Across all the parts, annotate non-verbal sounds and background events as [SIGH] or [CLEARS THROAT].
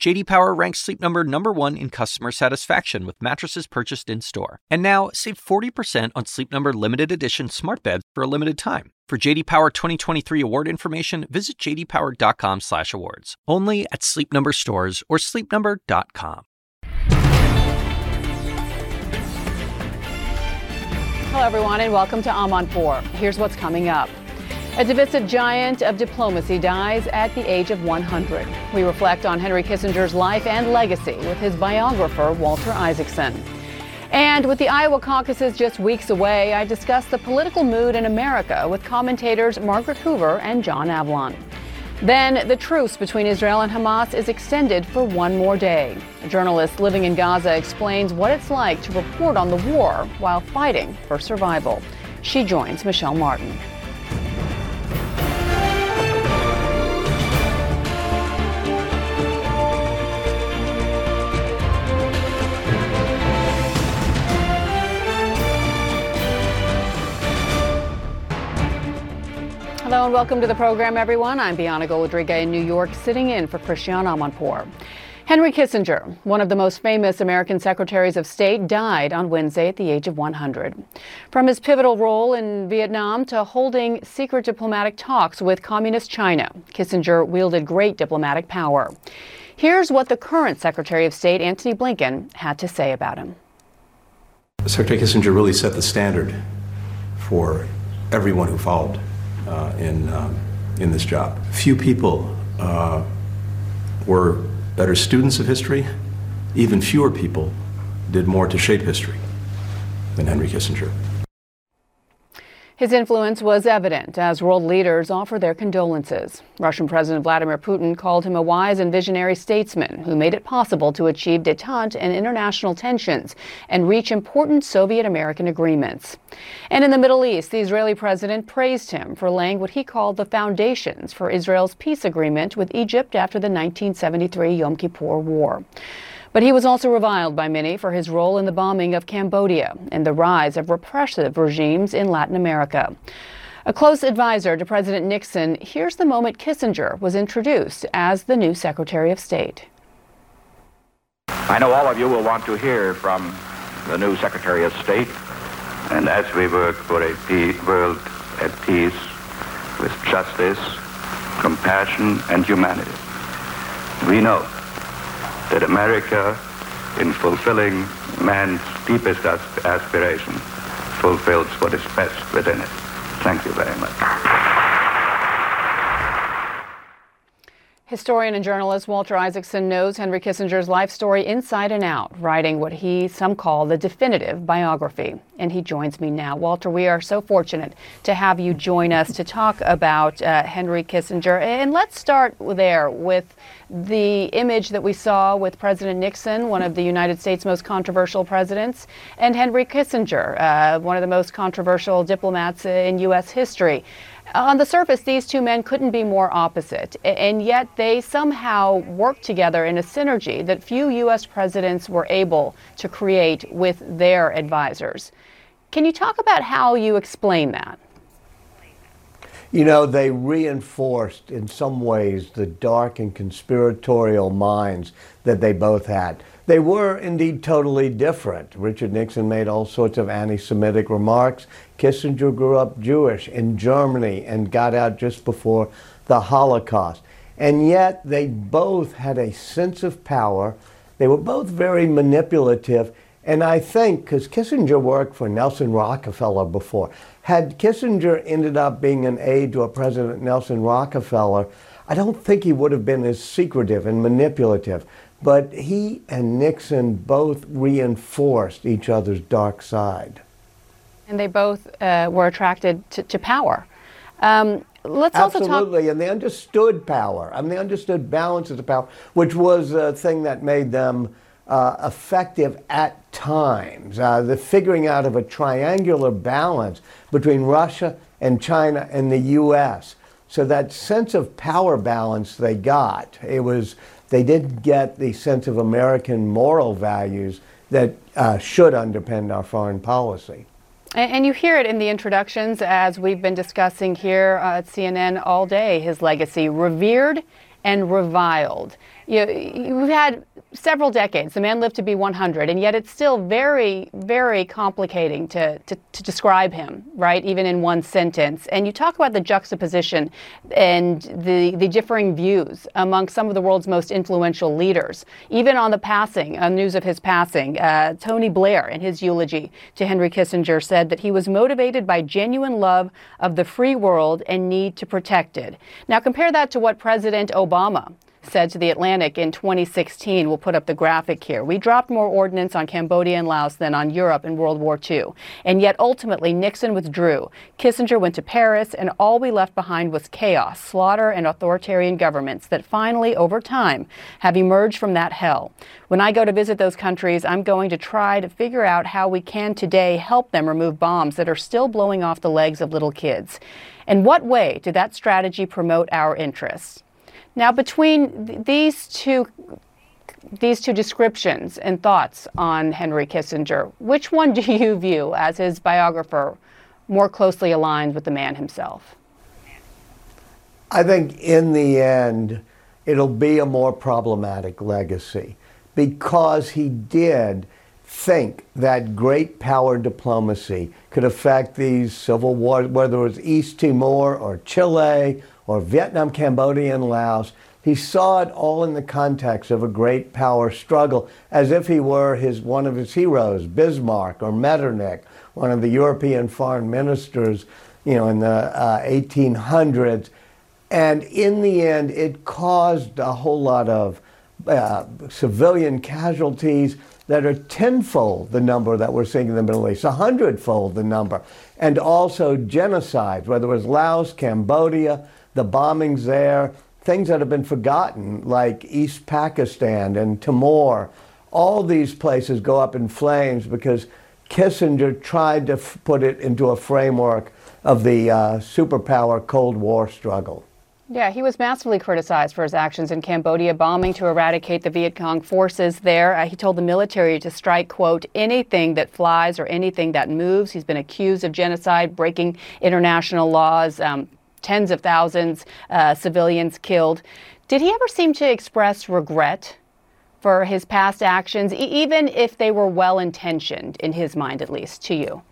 JD Power ranks Sleep Number number 1 in customer satisfaction with mattresses purchased in-store. And now, save 40% on Sleep Number limited edition smart beds for a limited time. For JD Power 2023 award information, visit jdpower.com/awards. Only at Sleep Number stores or sleepnumber.com. Hello everyone and welcome to Amanpour. Here's what's coming up. A divisive giant of diplomacy dies at the age of 100. We reflect on Henry Kissinger's life and legacy with his biographer, Walter Isaacson. And with the Iowa caucuses just weeks away, I discuss the political mood in America with commentators Margaret Hoover and John Avlon. Then, the truce between Israel and Hamas is extended for one more day. A journalist living in Gaza explains what it's like to report on the war while fighting for survival. She joins Michelle Martin. Hello and welcome to the program, everyone. I'm Bianna Golodryga in New York, sitting in for Christiane Amanpour. Henry Kissinger, one of the most famous American secretaries of state, died on Wednesday at the age of 100. From his pivotal role in Vietnam to holding secret diplomatic talks with Communist China, Kissinger wielded great diplomatic power. Here's what the current Secretary of State, Antony Blinken, had to say about him. Secretary Kissinger really set the standard for everyone who followed uh, in, um, in this job. Few people uh, were better students of history. Even fewer people did more to shape history than Henry Kissinger. His influence was evident as world leaders offer their condolences. Russian President Vladimir Putin called him a wise and visionary statesman who made it possible to achieve detente in international tensions and reach important Soviet American agreements. And in the Middle East, the Israeli president praised him for laying what he called the foundations for Israel's peace agreement with Egypt after the 1973 Yom Kippur War. But he was also reviled by many for his role in the bombing of Cambodia and the rise of repressive regimes in Latin America. A close advisor to President Nixon, here's the moment Kissinger was introduced as the new Secretary of State. I know all of you will want to hear from the new Secretary of State. And as we work for a world at peace with justice, compassion, and humanity, we know that America, in fulfilling man's deepest aspiration, fulfills what is best within it. Thank you very much. Historian and journalist Walter Isaacson knows Henry Kissinger's life story inside and out, writing what he some call the definitive biography. And he joins me now. Walter, we are so fortunate to have you join us to talk about uh, Henry Kissinger. And let's start there with the image that we saw with President Nixon, one of the United States' most controversial presidents, and Henry Kissinger, uh, one of the most controversial diplomats in U.S. history. On the surface, these two men couldn't be more opposite, and yet they somehow worked together in a synergy that few U.S. presidents were able to create with their advisors. Can you talk about how you explain that? You know, they reinforced in some ways the dark and conspiratorial minds that they both had. They were indeed totally different. Richard Nixon made all sorts of anti Semitic remarks. Kissinger grew up Jewish in Germany and got out just before the Holocaust. And yet they both had a sense of power. They were both very manipulative. And I think, because Kissinger worked for Nelson Rockefeller before, had Kissinger ended up being an aide to a President Nelson Rockefeller, I don't think he would have been as secretive and manipulative. But he and Nixon both reinforced each other's dark side. And they both uh, were attracted to, to power. Um, let's Absolutely, also talk. and they understood power. I mean, they understood balance of power, which was a thing that made them uh, effective at times. Uh, the figuring out of a triangular balance between Russia and China and the U.S. So that sense of power balance they got, it was they didn't get the sense of American moral values that uh, should underpin our foreign policy. And, you hear it in the introductions as we've been discussing here uh, at CNN all day. His legacy, revered and reviled. You, we've had several decades. The man lived to be 100, and yet it's still very, very complicating to, to, to, describe him, right? Even in one sentence. And you talk about the juxtaposition and the, the differing views among some of the world's most influential leaders. Even on the passing, on news of his passing, uh, Tony Blair, in his eulogy to Henry Kissinger, said that he was motivated by genuine love of the free world and need to protect it. Now, compare that to what President Obama said to The Atlantic in 2016. We'll put up the graphic here. We dropped more ordnance on Cambodia and Laos than on Europe in World War II. And yet ultimately, Nixon withdrew. Kissinger went to Paris, and all we left behind was chaos, slaughter, and authoritarian governments that finally, over time, have emerged from that hell. When I go to visit those countries, I'm going to try to figure out how we can today help them remove bombs that are still blowing off the legs of little kids. In what way did that strategy promote our interests? Now, between th- these two these two descriptions and thoughts on Henry Kissinger, which one do [LAUGHS] you view as his biographer more closely aligned with the man himself? I think in the end, it'll be a more problematic legacy because he did think that great power diplomacy could affect these civil wars, whether it was East Timor or Chile or Vietnam, Cambodia, and Laos. He saw it all in the context of a great power struggle, as if he were his one of his heroes, Bismarck or Metternich, one of the European foreign ministers, you know, in the uh, 1800s. And in the end, it caused a whole lot of uh, civilian casualties that are tenfold the number that we're seeing in the Middle East, a hundredfold the number, and also genocides, whether it was Laos, Cambodia, the bombings there, things that have been forgotten, like East Pakistan and Timor. All these places go up in flames because Kissinger tried to put it into a framework of the uh, superpower Cold War struggle. Yeah, he was massively criticized for his actions in Cambodia, bombing to eradicate the Viet Cong forces there. Uh, he told the military to strike, quote, anything that flies or anything that moves. He's been accused of genocide, breaking international laws, um, tens of thousands uh, civilians killed. Did he ever seem to express regret for his past actions, e- even if they were well intentioned, in his mind at least, to you?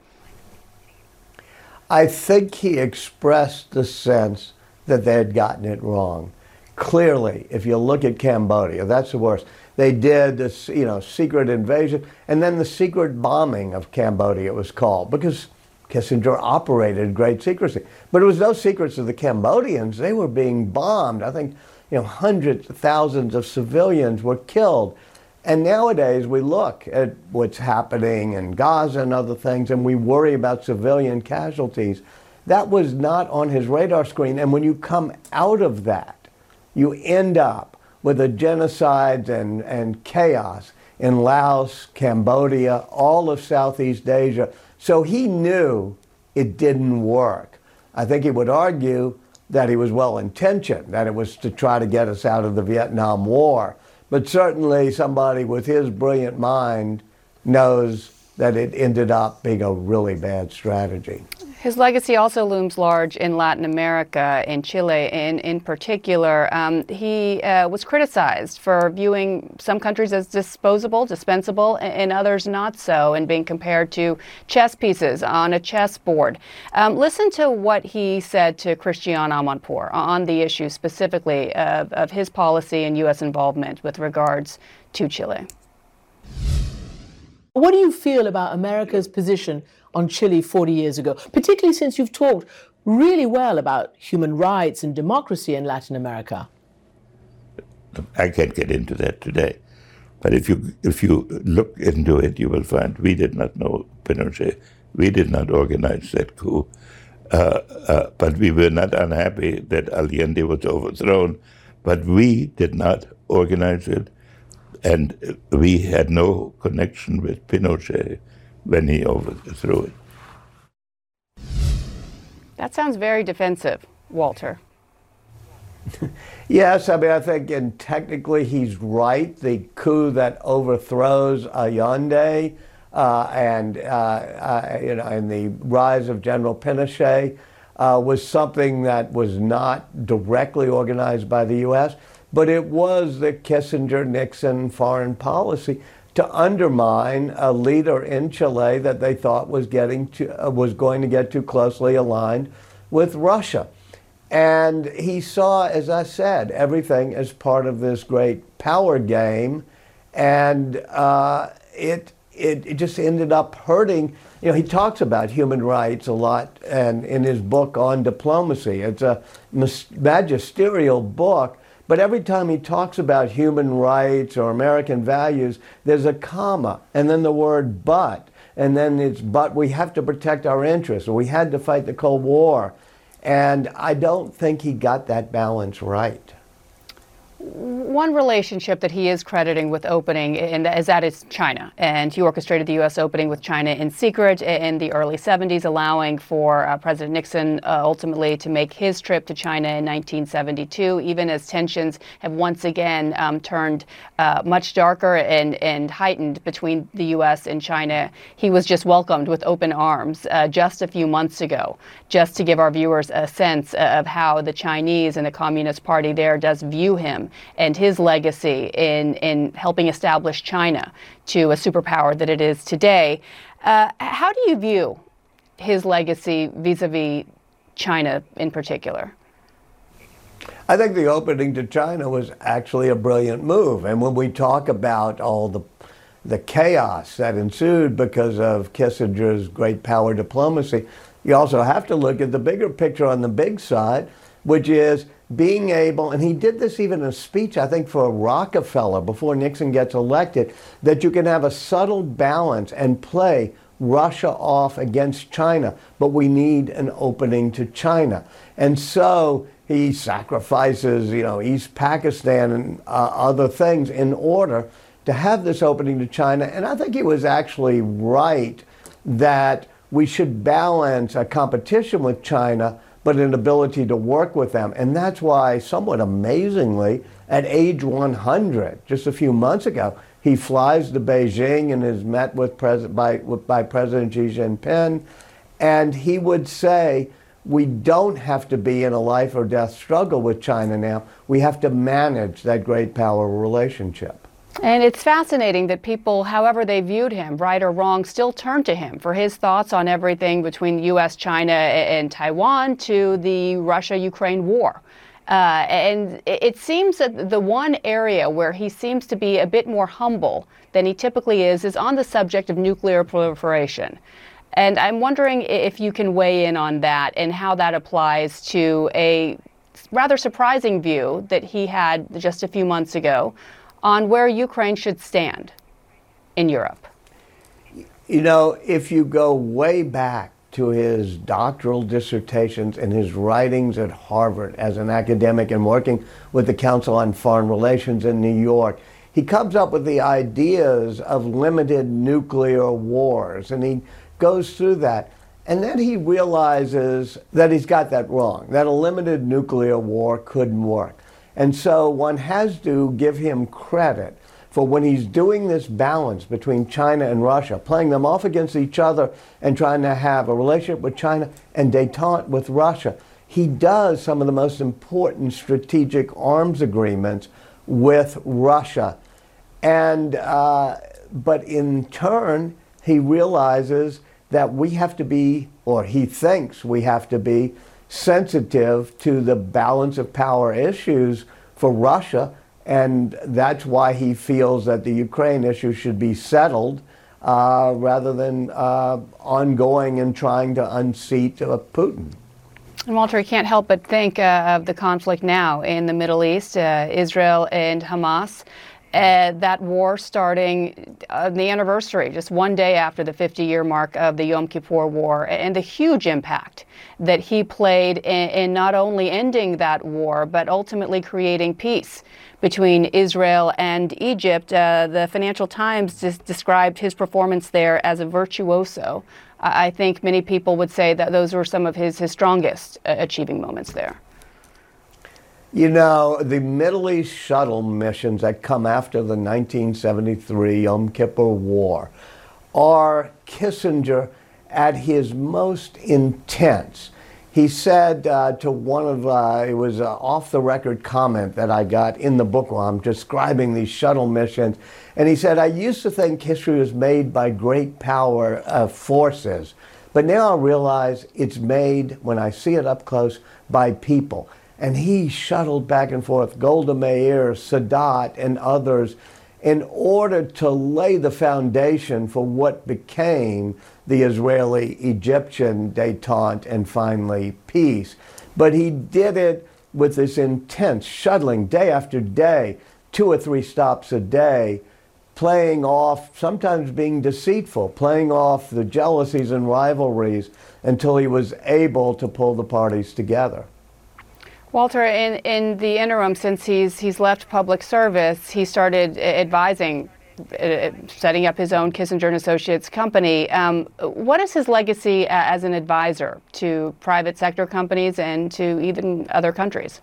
I think he expressed the sense that they had gotten it wrong. Clearly, if you look at Cambodia, that's the worst. They did this, you know, secret invasion, and then the secret bombing of Cambodia it was called because Kissinger operated great secrecy. But it was no secrets of the Cambodians. They were being bombed. I think you know, hundreds thousands of civilians were killed. And nowadays we look at what's happening in Gaza and other things and we worry about civilian casualties. That was not on his radar screen. And when you come out of that, you end up with a genocide and, and chaos in Laos, Cambodia, all of Southeast Asia so he knew it didn't work. I think he would argue that he was well intentioned, that it was to try to get us out of the Vietnam War. But certainly somebody with his brilliant mind knows that it ended up being a really bad strategy. His legacy also looms large in Latin America, in Chile in, in particular. Um, he uh, was criticized for viewing some countries as disposable, dispensable, and others not so, and being compared to chess pieces on a chessboard. Um, listen to what he said to Christiane Amanpour on the issue specifically of, of his policy and U.S. involvement with regards to Chile. What do you feel about America's position on Chile 40 years ago, particularly since you've talked really well about human rights and democracy in Latin America? I can't get into that today. But if you if you look into it, you will find we did not know Pinochet. We did not organize that coup. Uh, uh, but we were not unhappy that Allende was overthrown. But we did not organize it, and we had no connection with Pinochet when he overthrew it. That sounds very defensive, Walter. [LAUGHS] Yes, I mean, I think, and technically he's right. The coup that overthrows Allende uh, and, uh, uh, you know, and the rise of General Pinochet uh, was something that was not directly organized by the U.S., but it was the Kissinger Nixon foreign policy to undermine a leader in Chile that they thought was getting to, uh, was going to get too closely aligned with Russia. And he saw, as I said, everything as part of this great power game, and uh, it, it it just ended up hurting. You know, he talks about human rights a lot, and in his book on diplomacy, it's a magisterial book. But every time he talks about human rights or American values, there's a comma, and then the word but, and then it's but we have to protect our interests, we had to fight the Cold War. And I don't think he got that balance right one relationship that he is crediting with opening, and is that is China. And he orchestrated the U.S. opening with China in secret in the early 70s, allowing for uh, President Nixon uh, ultimately to make his trip to China in 1972, even as tensions have once again um, turned uh, much darker and, and heightened between the U.S. and China. He was just welcomed with open arms uh, just a few months ago, just to give our viewers a sense of how the Chinese and the Communist Party there does view him and his legacy in, in helping establish China to a superpower that it is today. Uh, how do you view his legacy vis a vis China in particular? I think the opening to China was actually a brilliant move. And when we talk about all the the chaos that ensued because of Kissinger's great power diplomacy, you also have to look at the bigger picture on the big side, which is being able, and he did this even in a speech, I think, for Rockefeller before Nixon gets elected, that you can have a subtle balance and play Russia off against China, but we need an opening to China. And so he sacrifices, you know, East Pakistan and uh, other things in order to have this opening to China. And I think he was actually right that we should balance a competition with China but an ability to work with them. And that's why, somewhat amazingly, at age 100, just a few months ago, he flies to Beijing and is met with pres- by, by President Xi Jinping. And he would say, we don't have to be in a life or death struggle with China now. We have to manage that great power relationship. And it's fascinating that people, however they viewed him, right or wrong, still turn to him for his thoughts on everything between U.S., China, and Taiwan to the Russia Ukraine war. Uh, and it seems that the one area where he seems to be a bit more humble than he typically is is on the subject of nuclear proliferation. And I'm wondering if you can weigh in on that and how that applies to a rather surprising view that he had just a few months ago on where Ukraine should stand in Europe? You know, if you go way back to his doctoral dissertations and his writings at Harvard as an academic and working with the Council on Foreign Relations in New York, he comes up with the ideas of limited nuclear wars and he goes through that. And then he realizes that he's got that wrong, that a limited nuclear war couldn't work. And so one has to give him credit for when he's doing this balance between China and Russia, playing them off against each other and trying to have a relationship with China and detente with Russia. He does some of the most important strategic arms agreements with Russia. And, uh, but in turn, he realizes that we have to be, or he thinks we have to be, sensitive to the balance of power issues for Russia, and that's why he feels that the Ukraine issue should be settled uh, rather than uh, ongoing and trying to unseat uh, Putin. And Walter, you can't help but think uh, of the conflict now in the Middle East, uh, Israel and Hamas. Uh, that war starting uh, the anniversary, just one day after the 50 year mark of the Yom Kippur War, and the huge impact that he played in, in not only ending that war, but ultimately creating peace between Israel and Egypt. Uh, the Financial Times described his performance there as a virtuoso. I think many people would say that those were some of his, his strongest uh, achieving moments there. You know, the Middle East shuttle missions that come after the 1973 Yom Kippur War are Kissinger at his most intense. He said uh, to one of, uh, it was an off the record comment that I got in the book while I'm describing these shuttle missions. And he said, I used to think history was made by great power uh, forces, but now I realize it's made, when I see it up close, by people. And he shuttled back and forth Golda Meir, Sadat, and others in order to lay the foundation for what became the Israeli Egyptian detente and finally peace. But he did it with this intense shuttling day after day, two or three stops a day, playing off, sometimes being deceitful, playing off the jealousies and rivalries until he was able to pull the parties together. Walter, in, in the interim, since he's he's left public service, he started advising, uh, setting up his own Kissinger and Associates company. Um, what is his legacy as an advisor to private sector companies and to even other countries?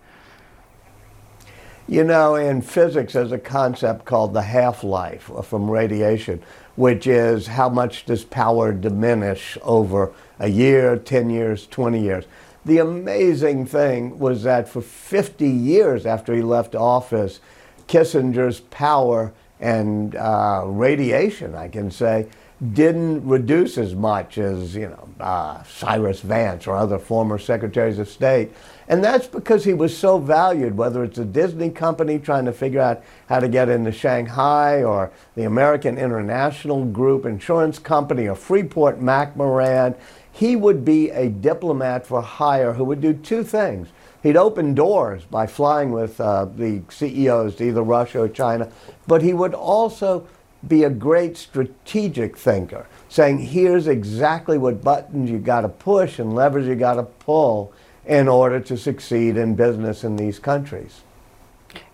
You know, in physics, there's a concept called the half life from radiation, which is how much does power diminish over a year, 10 years, 20 years. The amazing thing was that for 50 years after he left office, Kissinger's power and uh, radiation, I can say, didn't reduce as much as you know uh, Cyrus Vance or other former secretaries of state, and that's because he was so valued. Whether it's a Disney company trying to figure out how to get into Shanghai, or the American International Group insurance company, or Freeport McMoran, he would be a diplomat for hire who would do two things. He'd open doors by flying with uh, the CEOs to either Russia or China, but he would also be a great strategic thinker, saying, here's exactly what buttons you got to push and levers you got to pull in order to succeed in business in these countries.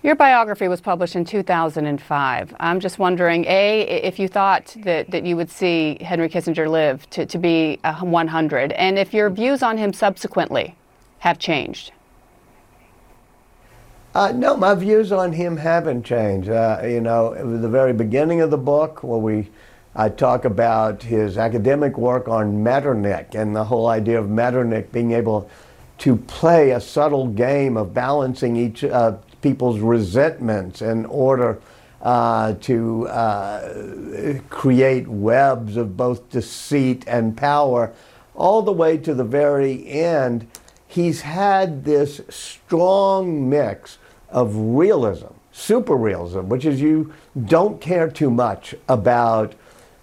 Your biography was published in 2005. I'm just wondering, A, if you thought that, that you would see Henry Kissinger live to, to be 100, and if your views on him subsequently have changed. Uh, no, my views on him haven't changed. Uh, you know, the very beginning of the book, where we I talk about his academic work on Metternich and the whole idea of Metternich being able to play a subtle game of balancing each uh, people's resentments in order uh, to uh, create webs of both deceit and power, all the way to the very end. He's had this strong mix of realism, super realism, which is you don't care too much about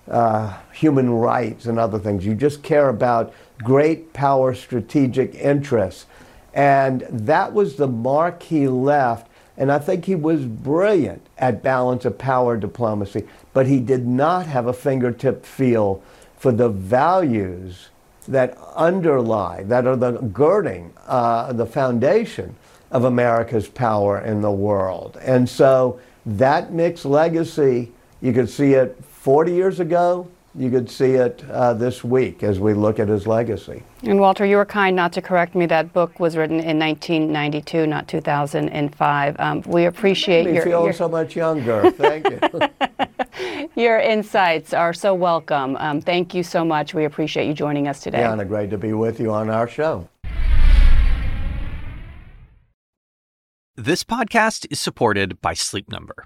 uh, human rights and other things. You just care about great power strategic interests. And that was the mark he left. And I think he was brilliant at balance of power diplomacy, but he did not have a fingertip feel for the values that underlie, that are the girding, uh, the foundation of America's power in the world. And so that mixed legacy, you could see it 40 years ago, you could see it uh, this week as we look at his legacy. And Walter, you were kind not to correct me. That book was written in 1992, not 2005. Um, we appreciate me your. feel your... so much younger. Thank you. [LAUGHS] [LAUGHS] your insights are so welcome. Um, thank you so much. We appreciate you joining us today. Anna, great to be with you on our show. This podcast is supported by Sleep Number.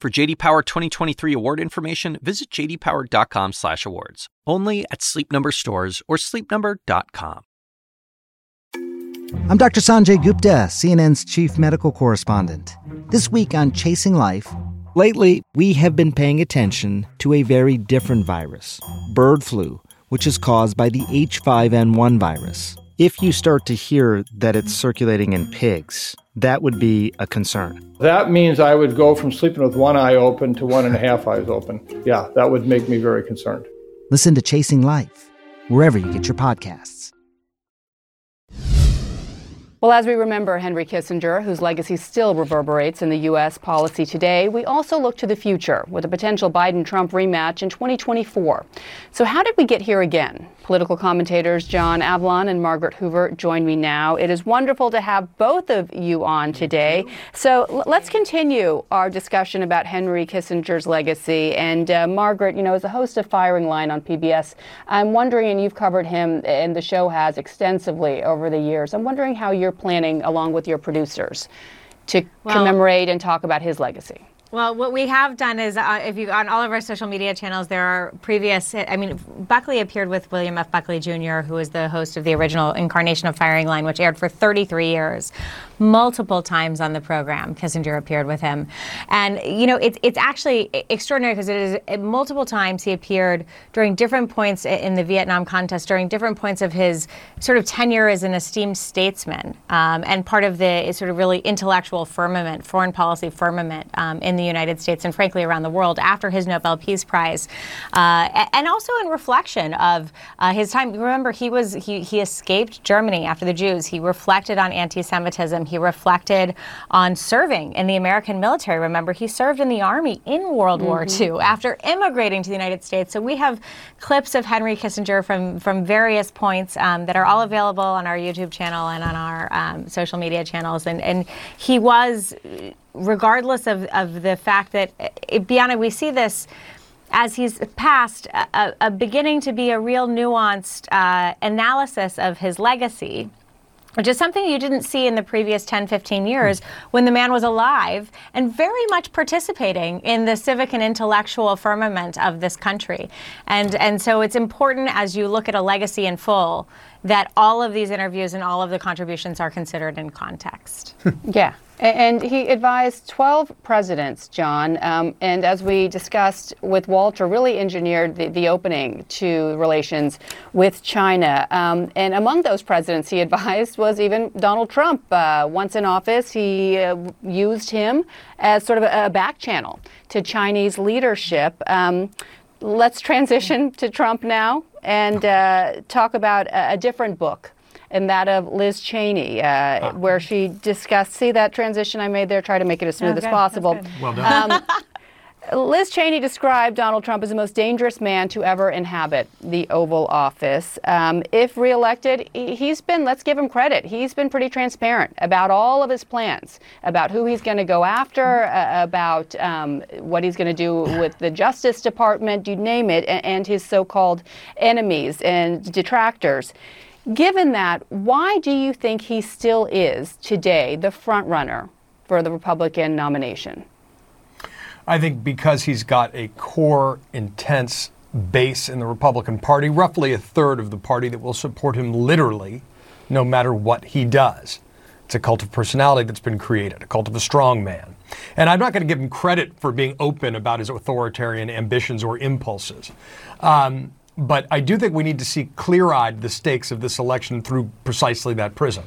For JD Power 2023 award information, visit jdpower.com/awards. Only at Sleep Number stores or sleepnumber.com. I'm Dr. Sanjay Gupta, CNN's chief medical correspondent. This week on Chasing Life, lately we have been paying attention to a very different virus, bird flu, which is caused by the H5N1 virus. If you start to hear that it's circulating in pigs, that would be a concern. That means I would go from sleeping with one eye open to one and a half eyes open. Yeah, that would make me very concerned. Listen to Chasing Life, wherever you get your podcasts. Well, as we remember Henry Kissinger, whose legacy still reverberates in the U.S. policy today, we also look to the future with a potential Biden Trump rematch in 2024. So, how did we get here again? Political commentators John Avlon and Margaret Hoover join me now. It is wonderful to have both of you on today. So l- let's continue our discussion about Henry Kissinger's legacy. And uh, Margaret, you know, as a host of Firing Line on PBS, I'm wondering, and you've covered him, and the show has extensively over the years. I'm wondering how you're planning, along with your producers, to Well- commemorate and talk about his legacy. Well, what we have done is, uh, if you on all of our social media channels, there are previous. I mean, Buckley appeared with William F. Buckley Jr., who was the host of the original incarnation of Firing Line, which aired for 33 years. Multiple times on the program, Kissinger appeared with him, and you know, it's it's actually extraordinary because it is it, multiple times he appeared during different points in the Vietnam contest, during different points of his sort of tenure as an esteemed statesman, um, and part of the sort of really intellectual firmament, foreign policy firmament um, in the United States and frankly around the world after his Nobel Peace Prize, uh, and also in reflection of uh, his time. Remember, he was he he escaped Germany after the Jews. He reflected on anti-Semitism. He reflected on serving in the American military. Remember, he served in the army in World War II after immigrating to the United States. So we have clips of Henry Kissinger from from various points um, that are all available on our YouTube channel and on our um, social media channels. And and he was regardless of, of the fact that uh, beyond we see this as he's passed a, a- a beginning to be a real nuanced uh, analysis of his legacy which is something you didn't see in the previous 10, 15 years when the man was alive and very much participating in the civic and intellectual firmament of this country. And, and so it's important as you look at a legacy in full that all of these interviews and all of the contributions are considered in context. [LAUGHS] Yeah. And he advised 12 presidents, John. Um, and as we discussed with Walter, really engineered the, the opening to relations with China. Um, and among those presidents he [LAUGHS] advised was even Donald Trump. Uh, once in office, he uh, used him as sort of a, a back channel to Chinese leadership. Um, let's transition to Trump now and uh, talk about a, a different book and that of Liz Cheney, uh, where she discussed. See that transition I made there? Try to make it as smooth as good. possible. Well done. Liz Cheney described Donald Trump as the most dangerous man to ever inhabit the Oval Office. Um, if reelected, he- he's been, let's give him credit, he's been pretty transparent about all of his plans, about who he's going to go after, uh, about um, what he's going to do with the Justice Department, you name it, and, and his so called enemies and detractors. Given that, why do you think he still is today the front runner for the Republican nomination? I think because he's got a core, intense base in the Republican Party, roughly a third of the party that will support him literally, no matter what he does. It's a cult of personality that's been created, a cult of a strong man. And I'm not going to give him credit for being open about his authoritarian ambitions or impulses. Um, but I do think we need to see clear eyed the stakes of this election through precisely that prism.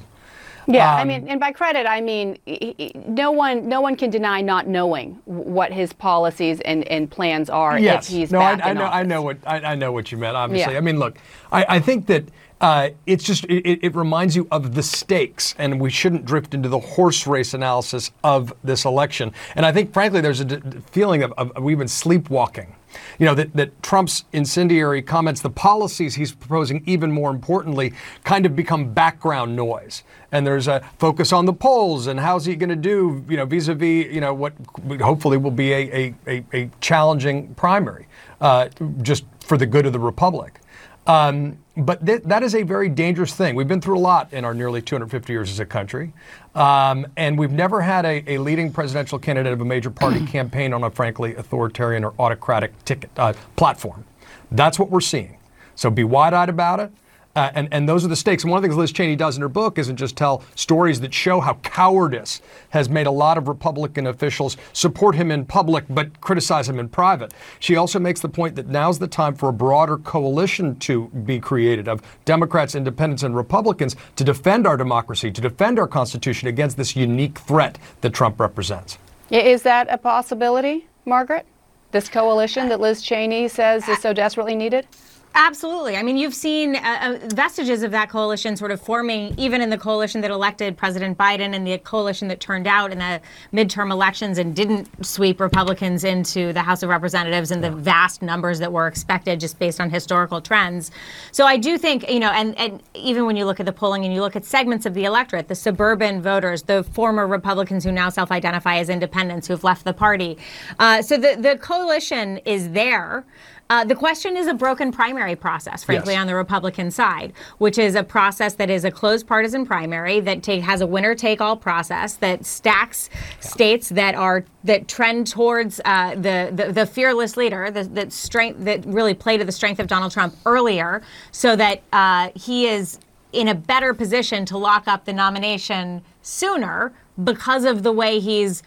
Yeah, I Um, mean, and by credit, I mean he- he- no one, no one can deny not knowing what his policies and, and plans are yes. if he's no, back I, I in know. I know what I, I know what you meant. Obviously, Yeah. I mean, look, I, I think that uh, it's just it, it- reminds you of the stakes, and we shouldn't drift into the horse race analysis of this election. And I think, frankly, there's a d- feeling of, of we've been sleepwalking. You know that, that Trump's incendiary comments, the policies he's proposing, even more importantly, kind of become background noise. And there's a focus on the polls and how's he going to do, you know, vis-a-vis, you know, what hopefully will be a, a, a, a challenging primary, uh, just for the good of the republic. Um, but th- that is a very dangerous thing. We've been through a lot in our nearly 250 years as a country. Um, and we've never had a, a, leading presidential candidate of a major party [CLEARS THROAT] campaign on a frankly authoritarian or autocratic ticket uh, platform. That's what we're seeing. So be wide eyed about it. Uh, and, and those are the stakes. And one of the things Liz Cheney does in her book isn't just tell stories that show how cowardice has made a lot of Republican officials support him in public but criticize him in private. She also makes the point that now's the time for a broader coalition to be created of Democrats, independents, and Republicans to defend our democracy, to defend our Constitution against this unique threat that Trump represents. Is that a possibility, Margaret? This coalition that Liz Cheney says is so desperately needed? Absolutely. I mean, you've seen uh, uh, vestiges of that coalition sort of forming even in the coalition that elected President Biden and the coalition that turned out in the midterm elections and didn't sweep Republicans into the House of Representatives in the vast numbers that were expected just based on historical trends. So I do think, you know, and, and even when you look at the polling and you look at segments of the electorate, the suburban voters, the former Republicans who now self identify as independents who've left the party. Uh, so the, the coalition is there. Uh, the question is a broken primary process, frankly, yes. on the Republican side, which is a process that is a closed partisan primary that take, has a winner take all process that stacks yeah. states that are that trend towards uh, the, the, the fearless leader, the, that strength that really play to the strength of Donald Trump earlier, so that uh, he is in a better position to lock up the nomination sooner because of the way he's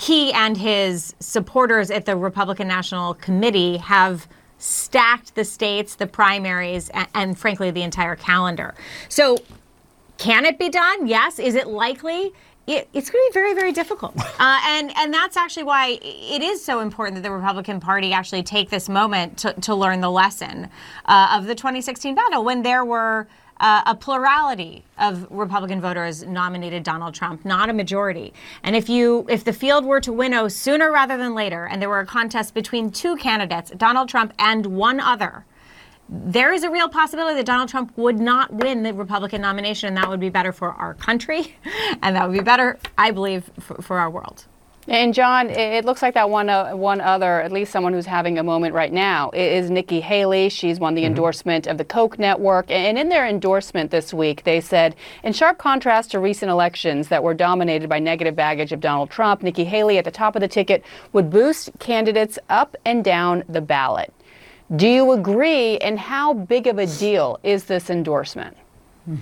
he and his supporters at the Republican National Committee have stacked the states, the primaries, and, and, frankly, the entire calendar. So, can it be done? Yes. Is it likely? It, it's going to be very, very difficult, [LAUGHS] uh, and and that's actually why it is so important that the Republican Party actually take this moment to, to learn the lesson uh, of the 2016 battle when there were uh, a plurality of Republican voters nominated Donald Trump, not a majority. And if you if the field were to winnow sooner rather than later, and there were a contest between two candidates, Donald Trump and one other, there is a real possibility that Donald Trump would not win the Republican nomination, and that would be better for our country, [LAUGHS] and that would be better, I believe, for, for our world. And John, it looks like that one uh, one other, at least someone who's having a moment right now, is Nikki Haley. She's won the mm-hmm. endorsement of the Koch network. And in their endorsement this week, they said, in sharp contrast to recent elections that were dominated by negative baggage of Donald Trump, Nikki Haley at the top of the ticket would boost candidates up and down the ballot. Do you agree? And how big of a deal is this endorsement? Mm.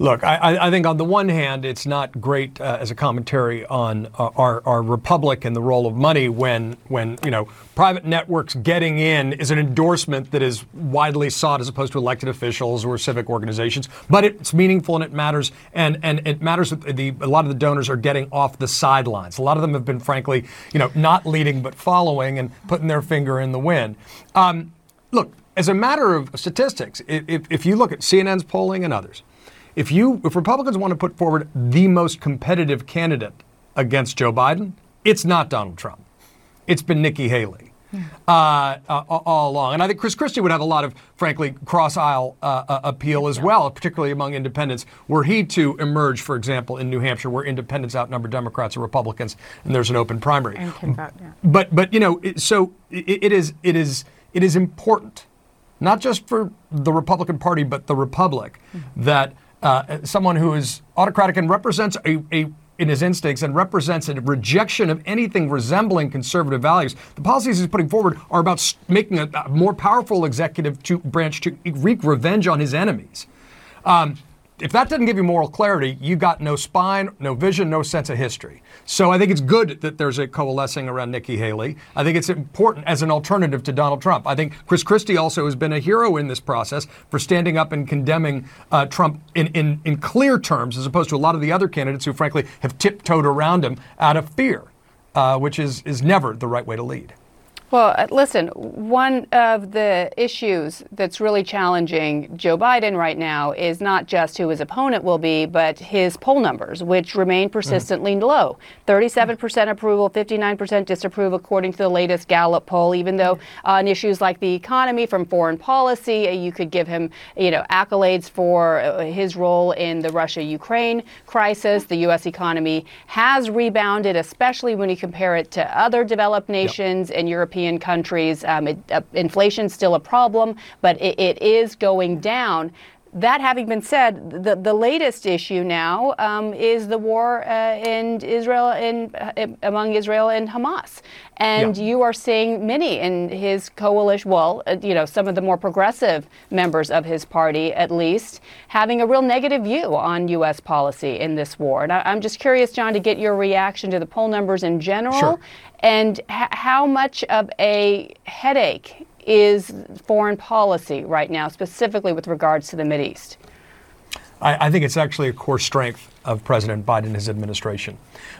Look, I, I, think on the one hand, it's not great uh, as a commentary on uh, our, our republic and the role of money when, when you know private networks getting in is an endorsement that is widely sought as opposed to elected officials or civic organizations. But it's meaningful and it matters, and, and it matters that the, a lot of the donors are getting off the sidelines. A lot of them have been, frankly, you know, not leading but following and putting their finger in the wind. Um, look, as a matter of statistics, if, if you look at CNN's polling and others if you if Republicans want to put forward the most competitive candidate against Joe Biden, it's not Donald Trump. It's been Nikki Haley. Uh, uh, all along. And I think Chris Christie would have a lot of, frankly, cross aisle uh, uh, appeal as well, particularly among independents. Were he to emerge, for example, in New Hampshire, where independents outnumber Democrats or Republicans, and there's an open primary. Vote, yeah. But but you know, so it, it is it is it is important, not just for the Republican Party, but the Republic, mm-hmm. that uh, someone who is autocratic and represents a, a in his instincts and represents a rejection of anything resembling conservative values. The policies he's putting forward are about making a, more powerful executive to, branch to wreak revenge on his enemies. Um, if that doesn't give you moral clarity, you've got no spine, no vision, no sense of history. So I think it's good that there's a coalescing around Nikki Haley. I think it's important as an alternative to Donald Trump. I think Chris Christie also has been a hero in this process for standing up and condemning uh, Trump in, in, in clear terms, as opposed to a lot of the other candidates who, frankly, have tiptoed around him out of fear, uh, which is, is never the right way to lead. Well, uh, listen, one of the issues that's really challenging Joe Biden right now is not just who his opponent will be, but his poll numbers, which remain mm-hmm. persistently mm. low 37% approval, 59% disapprove, according to the latest Gallup poll. Even though uh, on issues like the economy, from foreign policy, uh, you could give him, you know, accolades for his role in the Russia-Ukraine crisis. The U.S. economy has rebounded, especially when you compare it to other developed nations yep. and European European countries. Um, it, uh, inflation's still a problem, but it, it is going down that having been said, the, the latest issue now um, is the war uh, in Israel in, uh, among Israel and Hamas, and yeah. you are seeing many in his coalition, well, uh, you know, some of the more progressive members of his party, at least, having a real negative view on U.S. policy in this war. And I, am just curious, John, to get your reaction to the poll numbers in general, sure. and h- how much of a headache is foreign policy right now, specifically with regards to the East? I, I think it's actually a core strength of President Biden and his administration.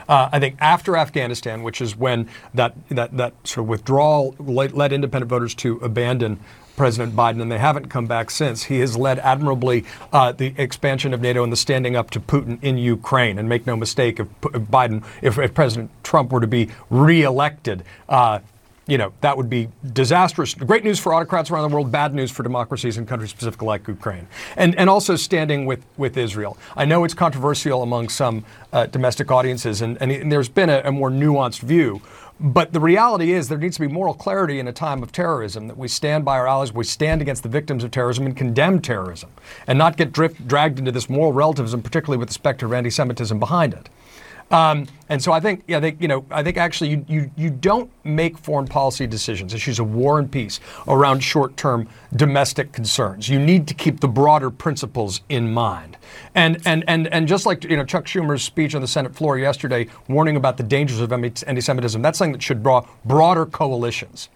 Uh, I think after Afghanistan, which is when that, that, that sort of withdrawal led, independent voters to abandon President Biden, and they haven't come back since. He has led admirably uh, the expansion of NATO and the standing up to Putin in Ukraine. And make no mistake, if Biden, if, if, President Trump were to be reelected, uh, you know, that would be disastrous. Great news for autocrats around the world, bad news for democracies in countries specifically like Ukraine. And, and also standing with, with Israel. I know it's controversial among some uh, domestic audiences, and, and, and, there's been a, a more nuanced view. But the reality is, there needs to be moral clarity in a time of terrorism that we stand by our allies, we stand against the victims of terrorism and condemn terrorism, and not get drift, dragged into this moral relativism, particularly with the specter of anti Semitism behind it. Um, and so I think, yeah, they, you know, I think actually you, you, you don't make foreign policy decisions, issues of war and peace, around short-term domestic concerns. You need to keep the broader principles in mind. And and and and just like you know Chuck Schumer's speech on the Senate floor yesterday, warning about the dangers of anti-Semitism, that's something that should draw broader coalitions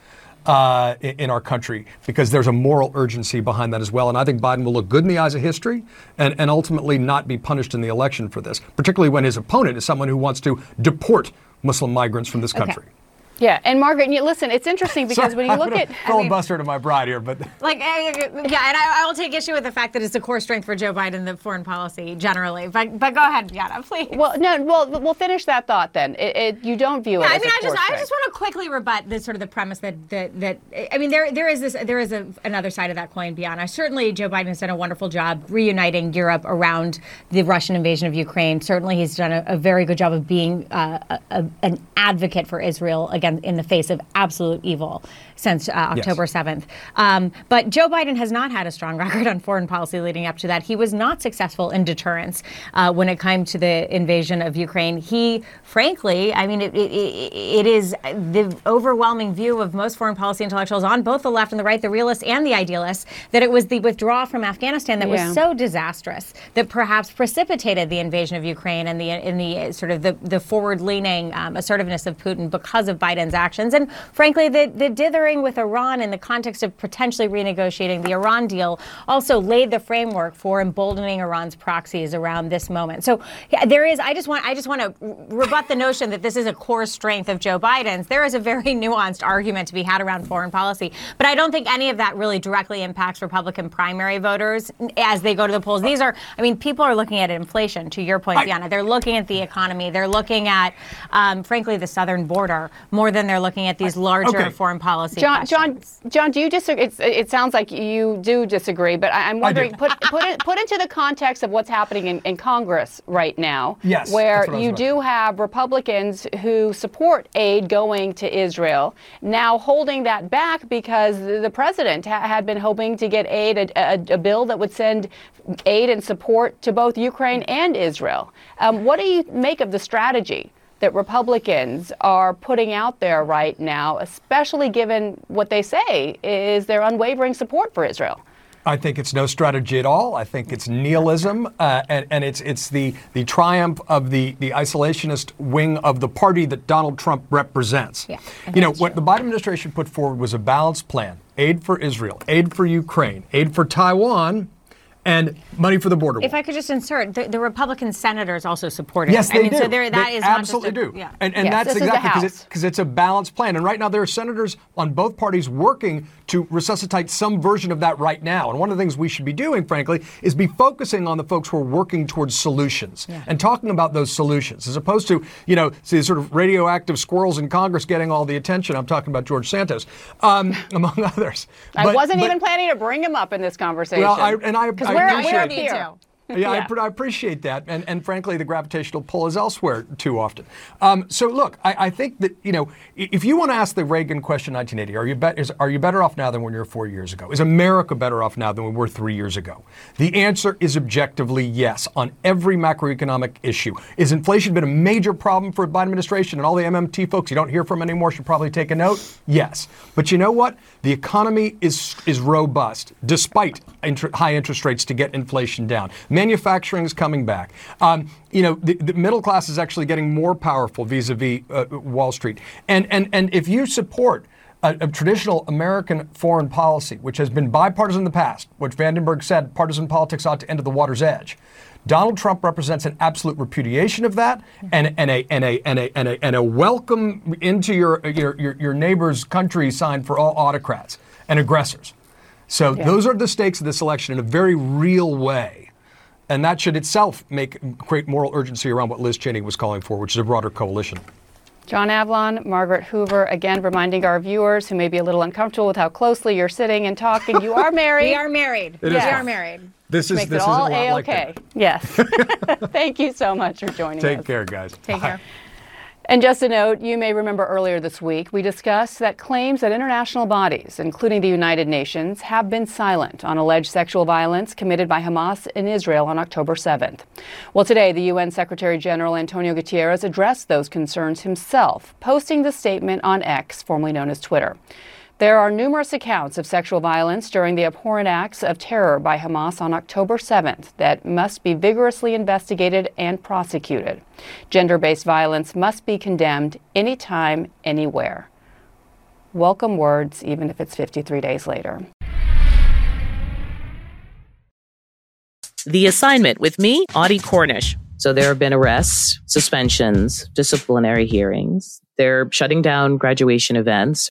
uh, in our country because there's a moral urgency behind that as well. And I think Biden will look good in the eyes of history and, and ultimately not be punished in the election for this, particularly when his opponent is someone who wants to deport Muslim migrants from this country. Okay. Yeah, and Margaret, and you, listen, it's interesting [LAUGHS] because Sorry, when you look at filibuster I mean, to my bride here, but [LAUGHS] like, yeah, and I, I, will take issue with the fact that it's a core strength for Joe Biden, the foreign policy generally. But but go ahead, Yana, please. Well, no, well, we'll finish that thought then. It, it, you don't view yeah, it. I mean, I just strength. I just want to quickly rebut this sort of the premise that that that I mean, there there is this there is a, another side of that coin, Bianna. Certainly, Joe Biden has done a wonderful job reuniting Europe around the Russian invasion of Ukraine. Certainly, he's done a, a very good job of being uh, a, an advocate for Israel in the face of absolute evil since uh, October yes. 7th. Um, but Joe Biden has not had a strong [LAUGHS] record on foreign policy leading up to that. He was not successful in deterrence uh, when it came to the invasion of Ukraine. He, frankly, I mean, it, it, it is the overwhelming view of most foreign policy intellectuals on both the left and the right, the realists and the idealists, that it was the withdrawal from Afghanistan that yeah. was so disastrous that perhaps precipitated the invasion of Ukraine and the in the sort of the, the forward-leaning um, assertiveness of Putin because of Biden's actions. And frankly, the, the dithering with Iran in the context of potentially renegotiating the Iran deal also laid the framework for emboldening Iran's proxies around this moment. So yeah, there is. I just want. I just want to rebut the notion that this is a core strength of Joe Biden's. There is a very [LAUGHS] nuanced argument to be had around foreign policy, but I don't think any of that really directly impacts Republican primary voters as they go to the polls. These are. I mean, people are looking at inflation. To your point, Bianna, they're looking at the economy. They're looking at, um, frankly, the southern border more than they're looking at these larger okay. foreign policy John, questions. John, John, do you disagree? It's, it sounds like you do disagree, but I, am wondering, put put, it, put into the context of what's happening in, in Congress right now, yes, where you do have Republicans who support aid going to Israel now holding that back because the president ha- had been hoping to get aid, a, a, a, bill that would send aid and support to both Ukraine and Israel. Um, what do you make of the strategy? That Republicans are putting out there right now, especially given what they say is their unwavering support for Israel? I think it's no strategy at all. I think it's nihilism, uh, and, and, it's it's the the triumph of the the isolationist wing of the party that Donald Trump represents. Yeah, you know what the Biden administration put forward was a balanced plan: aid for Israel, aid for Ukraine, aid for Taiwan, and money for the border wall. If I could just insert, the, the Republican senators also supported yes, it. they I mean, do. So there, that they is absolutely a, do. Yeah. And, and yes, that's exactly because it's, it's, a balanced plan. And right now there are senators on both parties working to resuscitate some version of that right now. And one of the things we should be doing, frankly, is be focusing on the folks who are working towards solutions yeah. and talking about those solutions, as opposed to you know these sort of radioactive squirrels in Congress getting all the attention. I'm talking about George Santos, um, [LAUGHS] among others. I wasn't but, even planning to bring him up in this conversation. Well, I, and I, I we're, appreciate we're here. Yeah, yeah. I, I, appreciate that, and and frankly, the gravitational pull is elsewhere too often. Um, so look, I, I, think that you know, if you want to ask the Reagan question, 1980, are you be, is, are you better off now than when you were four years ago? Is America better off now than we were three years ago? The answer is objectively yes on every macroeconomic issue. Is inflation been a major problem for the Biden administration and all the MMT folks you don't hear from anymore should probably take a note? Yes, but you know what? The economy is is robust despite inter- high interest rates to get inflation down. Manufacturing is coming back. Um, you know, the, the, middle class is actually getting more powerful vis-a-vis uh, Wall Street. And and and if you support a, a, traditional American foreign policy, which has been bipartisan in the past, which Vandenberg said partisan politics ought to end at the water's edge. Donald Trump represents an absolute repudiation of that and, and, a, and, a, and, a, and, a, and a welcome into your, your, your, your neighbor's country sign for all autocrats and aggressors. So yeah. those are the stakes of this election in a very real way. And that should itself make create moral urgency around what Liz Cheney was calling for, which is a broader coalition. John Avlon, Margaret Hoover, again reminding our viewers who may be a little uncomfortable with how closely you're sitting and talking. You are [LAUGHS] married. we are married. It yes. We are married. This is Makes this it all is a lot a-okay. like Yes. [LAUGHS] [LAUGHS] Thank you so much for joining Take us. Take care, guys. Take Bye. care. And just a note, you may remember earlier this week we discussed that claims that international bodies, including the United Nations, have been silent on alleged sexual violence committed by Hamas in Israel on October 7th. Well, today, the UN Secretary General Antonio Guterres addressed those concerns himself, posting the statement on X, formerly known as Twitter. There are numerous accounts of sexual violence during the abhorrent acts of terror by Hamas on October 7th that must be vigorously investigated and prosecuted. Gender based violence must be condemned anytime, anywhere. Welcome words, even if it's 53 days later. The assignment with me, Audie Cornish. So there have been arrests, suspensions, disciplinary hearings. They're shutting down graduation events.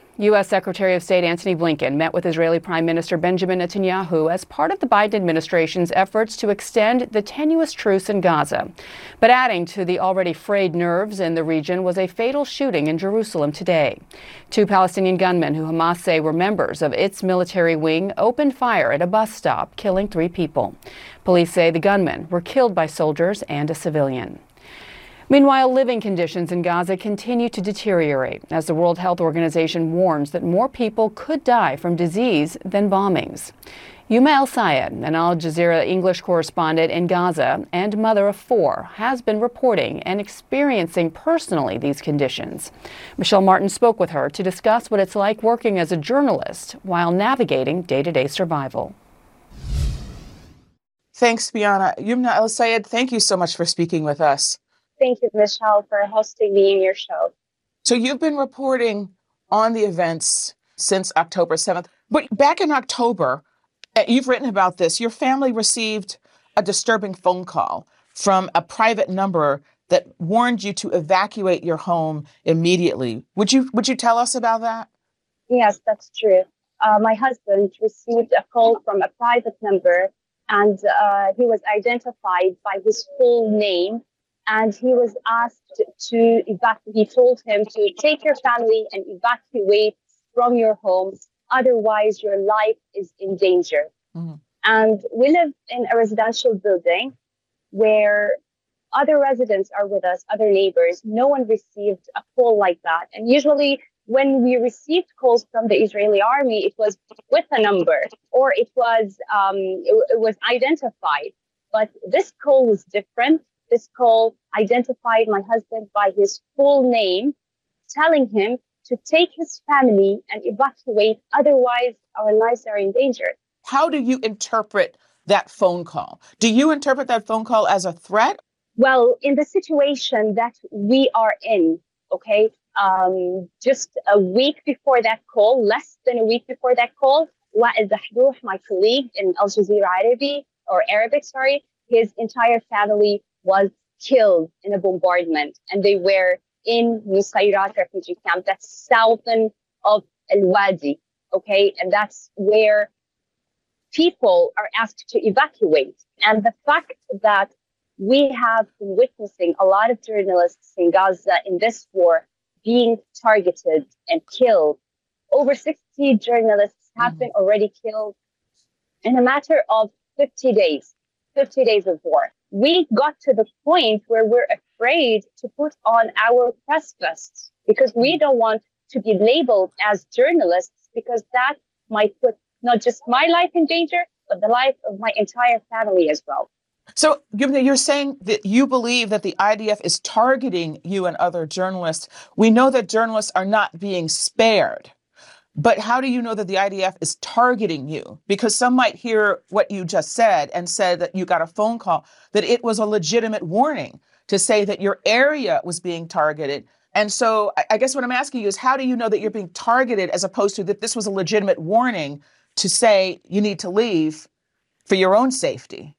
U.S. Secretary of State Antony Blinken met with Israeli Prime Minister Benjamin Netanyahu as part of the Biden administration's efforts to extend the tenuous truce in Gaza. But adding to the already frayed nerves in the region was a fatal shooting in Jerusalem today. Two Palestinian gunmen who Hamas say were members of its military wing opened fire at a bus stop, killing three people. Police say the gunmen were killed by soldiers and a civilian. Meanwhile, living conditions in Gaza continue to deteriorate as the World Health Organization warns that more people could die from disease than bombings. Youmna El Sayed, an Al Jazeera English correspondent in Gaza and mother of four, has been reporting and experiencing personally these conditions. Michelle Martin spoke with her to discuss what it's like working as a journalist while navigating day to day survival. Thanks, Bianna. Youmna El Sayed, thank you so much for speaking with us. Thank you, Michelle, for hosting me in your show. So you've been reporting on the events since October 7th. But back in October, uh, you've written about this. Your family received a disturbing phone call from a private number that warned you to evacuate your home immediately. Would you would you tell us about that? Yes, that's true. Uh, my husband received a call from a private number, and uh, he was identified by his full name and he was asked to evacuate. He told him to take your family and evacuate from your home, otherwise your life is in danger. Mm-hmm. And we live in a residential building where other residents are with us, other neighbors. No one received a call like that. And usually, when we received calls from the Israeli army, it was with a number or it was um, it, it was identified. But this call was different this call identified my husband by his full name, telling him to take his family and evacuate, otherwise, our lives are in danger. How do you interpret that phone call? Do you interpret that phone call as a threat? Well, in the situation that we are in, okay, um, just a week before that call, less than a week before that call, Wael Dahdouh, my colleague in Al Jazeera Arabic, or Arabic, sorry, his entire family was killed in a bombardment, and they were in Nusayrat refugee camp that's southern of Al Wadi, okay, and that's where people are asked to evacuate. And the fact that we have been witnessing a lot of journalists in Gaza in this war being targeted and killed. Over 60 journalists have mm-hmm. been already killed in a matter of 50 days, 50 days of war. We got to the point where we're afraid to put on our press vests because we don't want to be labeled as journalists because that might put not just my life in danger, but the life of my entire family as well. So, Youmna, you're saying that you believe that the IDF is targeting you and other journalists. We know that journalists are not being spared. But how do you know that the IDF is targeting you? Because some might hear what you just said and said that you got a phone call, that it was a legitimate warning to say that your area was being targeted. And so I guess what I'm asking you is how do you know that you're being targeted as opposed to that this was a legitimate warning to say you need to leave for your own safety?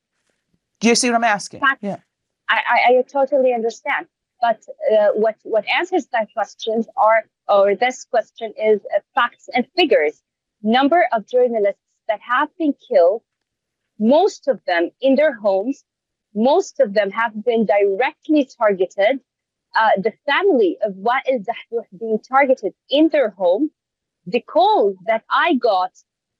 Do you see what I'm asking? yeah. I, I, I totally understand. But uh, what what answers that questions are, or this question is uh, facts and figures. Number of journalists that have been killed, most of them in their homes, most of them have been directly targeted. Uh, the family of Wael Dahdouh being targeted in their home. The call that I got,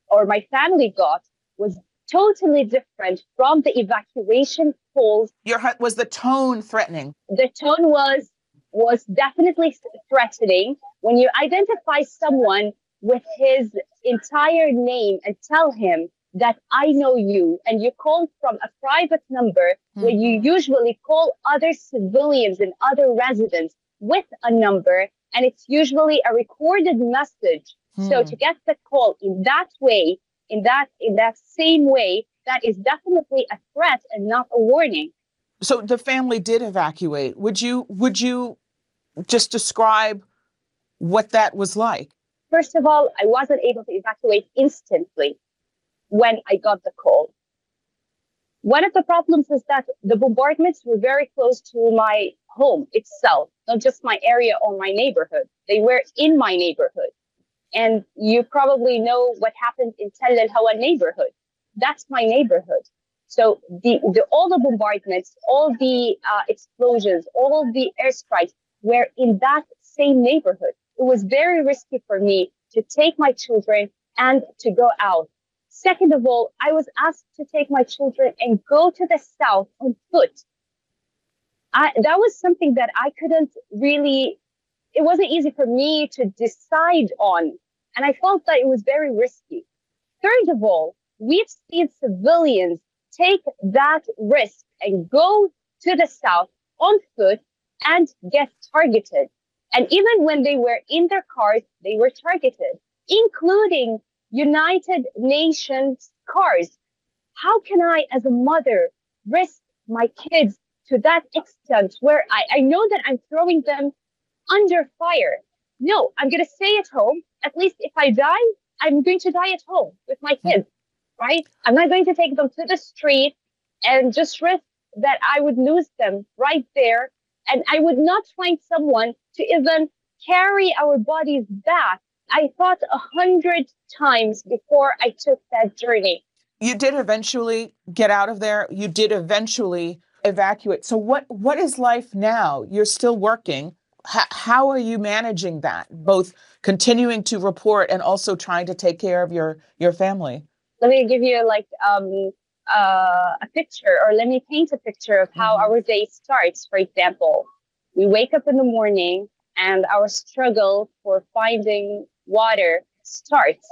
or my family got, was totally different from the evacuation calls. Your was the tone threatening? The tone was was definitely threatening. When you identify someone with his entire name and tell him that I know you, and you call from a private number mm-hmm. where you usually call other civilians and other residents with a number, and it's usually a recorded message. Mm-hmm. So hmm. to get the call in that way in that in that same way, that is definitely a threat and not a warning. So the family did evacuate. Would you would you just describe what that was like? First of all, I wasn't able to evacuate instantly when I got the call. One of the problems is that the bombardments were very close to my home itself, not just my area or my neighborhood. They were in my neighborhood. And you probably know what happened in Tel El Hawa neighborhood. That's my neighborhood. So the, the all the bombardments, all the uh, explosions, all the airstrikes were in that same neighborhood. It was very risky for me to take my children and to go out. Second of all, I was asked to take my children and go to the south on foot. I, that was something that I couldn't really, it wasn't easy for me to decide on and I felt that it was very risky. Third of all, we've seen civilians take that risk and go to the south on foot and get targeted. And even when they were in their cars, they were targeted, including United Nations cars. How can I, as a mother, risk my kids to that extent where I, I know that I'm throwing them under fire? No, I'm going to stay at home at least if I die, I'm going to die at home with my hmm. kids, right? I'm not going to take them to the street and just risk that I would lose them right there. And I would not find someone to even carry our bodies back. I thought a hundred times before I took that journey. You did eventually get out of there. You did eventually evacuate. So what what is life now? You're still working how are you managing that both continuing to report and also trying to take care of your your family? Let me give you like um, uh, a picture or let me paint a picture of how mm-hmm. our day starts. For example we wake up in the morning and our struggle for finding water starts.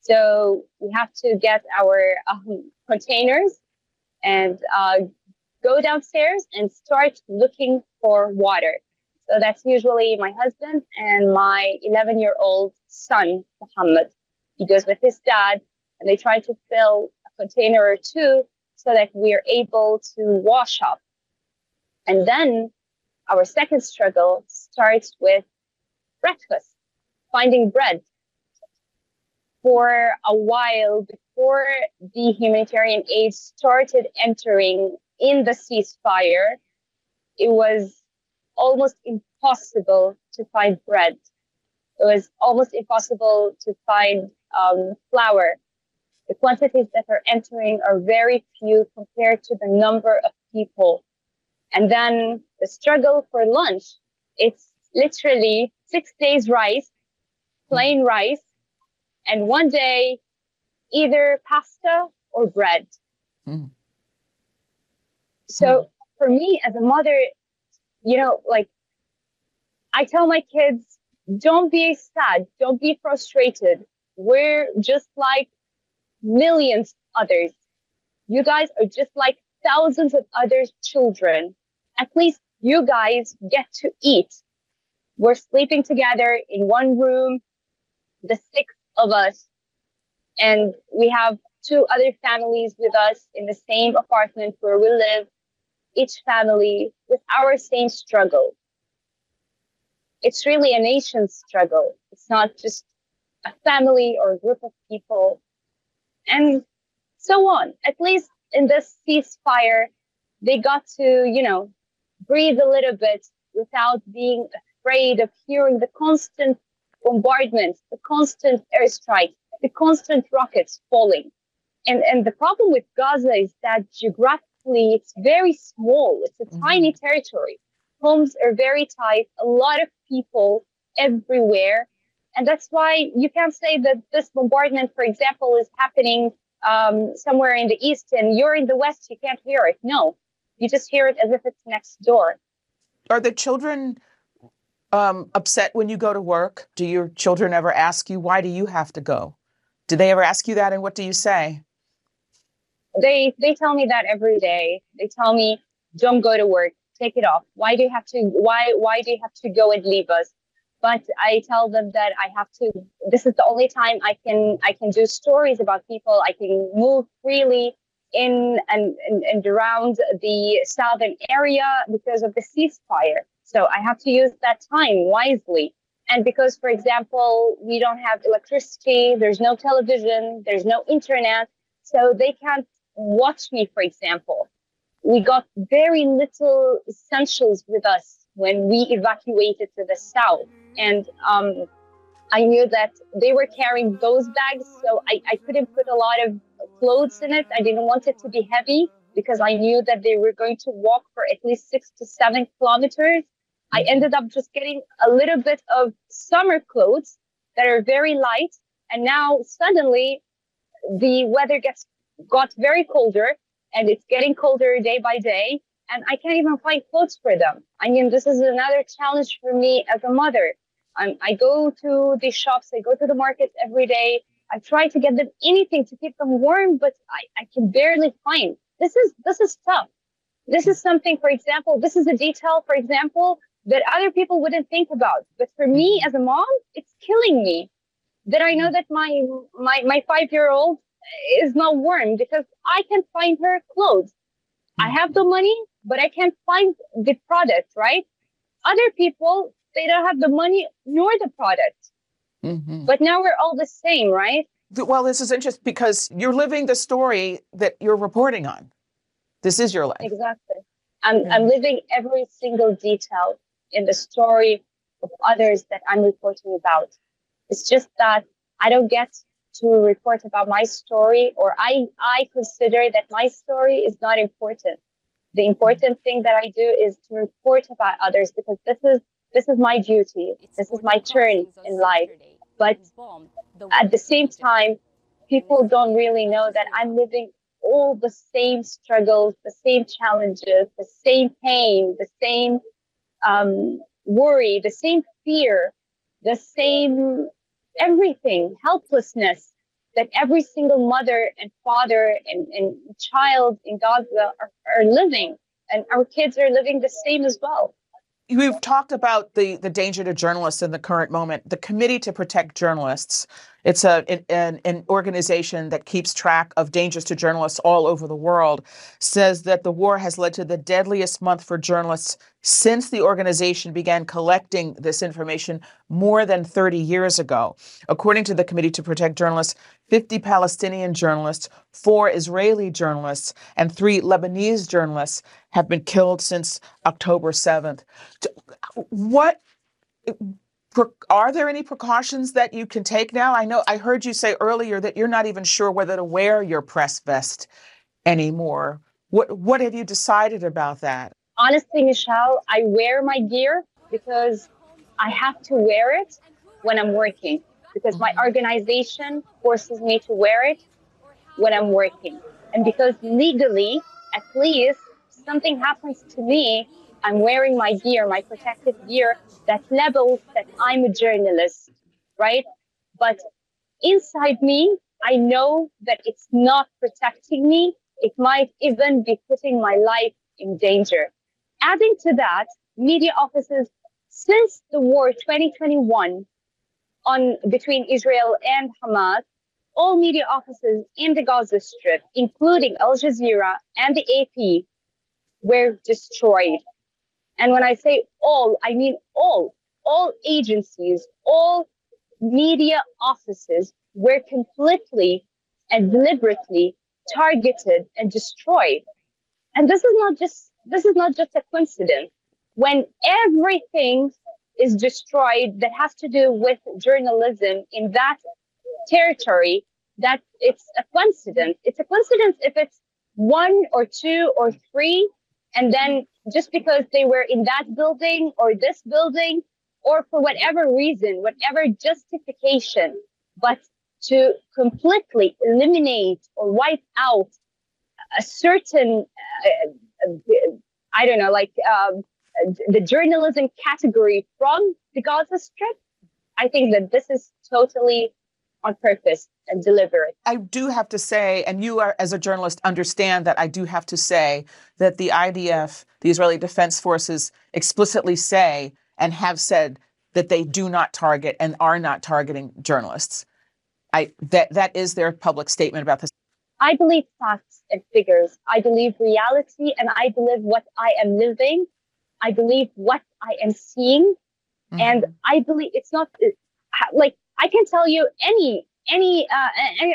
So we have to get our um, containers and uh, go downstairs and start looking for water so that's usually my husband and my 11 year old son, Muhammad. He goes with his dad and they try to fill a container or two so that we are able to wash up. And then our second struggle starts with breakfast, finding bread. For a while before the humanitarian aid started entering in the ceasefire, it was almost impossible to find bread. It was almost impossible to find um, flour. The quantities that are entering are very few compared to the number of people. And then the struggle for lunch, it's literally six days rice, plain rice, and one day either pasta or bread. Mm. So mm. for me as a mother, you know, like I tell my kids, don't be sad, don't be frustrated. We're just like millions others. You guys are just like thousands of other children. At least you guys get to eat. We're sleeping together in one room, the six of us, and we have two other families with us in the same apartment where we live, each family with our same struggle. It's really a nation's struggle. It's not just a family or a group of people. And so on. At least in this ceasefire, they got to, you know, breathe a little bit without being afraid of hearing the constant bombardment, the constant airstrike, the constant rockets falling. And, and the problem with Gaza is that geographically it's very small. It's a mm-hmm. tiny territory. Homes are very tight, a lot of people everywhere. And that's why you can't say that this bombardment, for example, is happening um, somewhere in the east and you're in the west, you can't hear it. No, you just hear it as if it's next door. Are the children um, upset when you go to work? Do your children ever ask you, why do you have to go? Do they ever ask you that and what do you say? They they tell me that every day. They tell me, don't go to work, take it off. Why do you have to why why do you have to go and leave us? But I tell them that I have to this is the only time I can I can do stories about people. I can move freely in and, and, and around the southern area because of the ceasefire. So I have to use that time wisely. And because, for example, we don't have electricity, there's no television, there's no internet, so they can't watch me, for example. We got very little essentials with us when we evacuated to the south. And um, I knew that they were carrying those bags, so I, I couldn't put a lot of clothes in it. I didn't want it to be heavy because I knew that they were going to walk for at least six to seven kilometers. I mm-hmm. ended up just getting a little bit of summer clothes that are very light. And now suddenly the weather gets got very colder and it's getting colder day by day. And I can't even find clothes for them. I mean, this is another challenge for me as a mother. I'm, I go to the shops, I go to the markets every day. I try to get them anything to keep them warm, but I, I can barely find. This is this is tough. This is something, for example, this is a detail, for example, that other people wouldn't think about. But for me as a mom, it's killing me that I know that my my my five year old is not warm because I can't find her clothes. I have the money, but I can't find the product, right? Other people, they don't have the money nor the product. Mm-hmm. But now we're all the same, right? Well, this is interesting because you're living the story that you're reporting on. This is your life. Exactly. I'm, mm-hmm. I'm living every single detail in the story of others that I'm reporting about. It's just that I don't get to report about my story or I, I consider that my story is not important. The important thing that I do is to report about others because this is this is my duty. This is my turn in life. But at the same time, people don't really know that I'm living all the same struggles, the same challenges, the same pain, the same um, worry, the same fear, the same everything, helplessness that every single mother and father and, and child in Gaza are, are living. And our kids are living the same as well. We've talked about the, the danger to journalists in the current moment. The Committee to Protect Journalists It's a an, an organization that keeps track of dangers to journalists all over the world. Says that the war has led to the deadliest month for journalists since the organization began collecting this information more than 30 years ago. According to the Committee to Protect Journalists, 50 Palestinian journalists, four Israeli journalists, and three Lebanese journalists have been killed since October 7th. What are there any precautions that you can take now? I know I heard you say earlier that you're not even sure whether to wear your press vest anymore. What what have you decided about that? Honestly, Michelle, I wear my gear because I have to wear it when I'm working because my mm-hmm. organization forces me to wear it when I'm working. And because legally, at least something happens to me, I'm wearing my gear, my protective gear that labels that I'm a journalist, right? But inside me, I know that it's not protecting me. It might even be putting my life in danger. Adding to that, media offices since the war 2021 on between Israel and Hamas, all media offices in the Gaza Strip, including Al Jazeera and the AP, were destroyed. And when I say all, I mean all, all agencies, all media offices were completely and deliberately targeted and destroyed. And this is not just this is not just a coincidence. When everything is destroyed that has to do with journalism in that territory, that it's a coincidence. It's a coincidence if it's one or two or three, and then just because they were in that building or this building, or for whatever reason, whatever justification, but to completely eliminate or wipe out a certain, uh, I don't know, like um, the journalism category from the Gaza Strip, I think that this is totally on purpose and deliberate. I do have to say, and you are as a journalist understand that I do have to say that the IDF, the Israeli Defense Forces, explicitly say and have said that they do not target and are not targeting journalists. I that that is their public statement about this. I believe facts and figures. I believe reality and I believe what I am living I believe what I am seeing, mm-hmm. and I believe it's not uh, like I can tell you any any uh,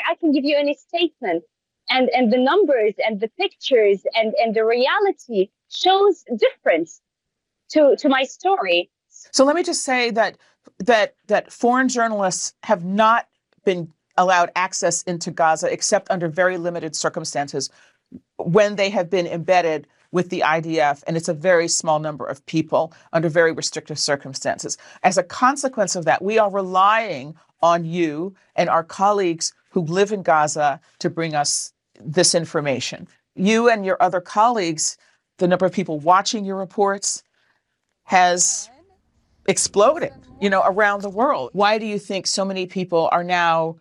I can give you any statement, and and the numbers and the pictures and and the reality shows difference to to my story. So let me just say that that that foreign journalists have not been allowed access into Gaza except under very limited circumstances when they have been embedded with the IDF, and it's a very small number of people under very restrictive circumstances. As a consequence of that, we are relying on you and our colleagues who live in Gaza to bring us this information. You and your other colleagues, the number of people watching your reports has exploded, you know, around the world. Why do you think so many people are now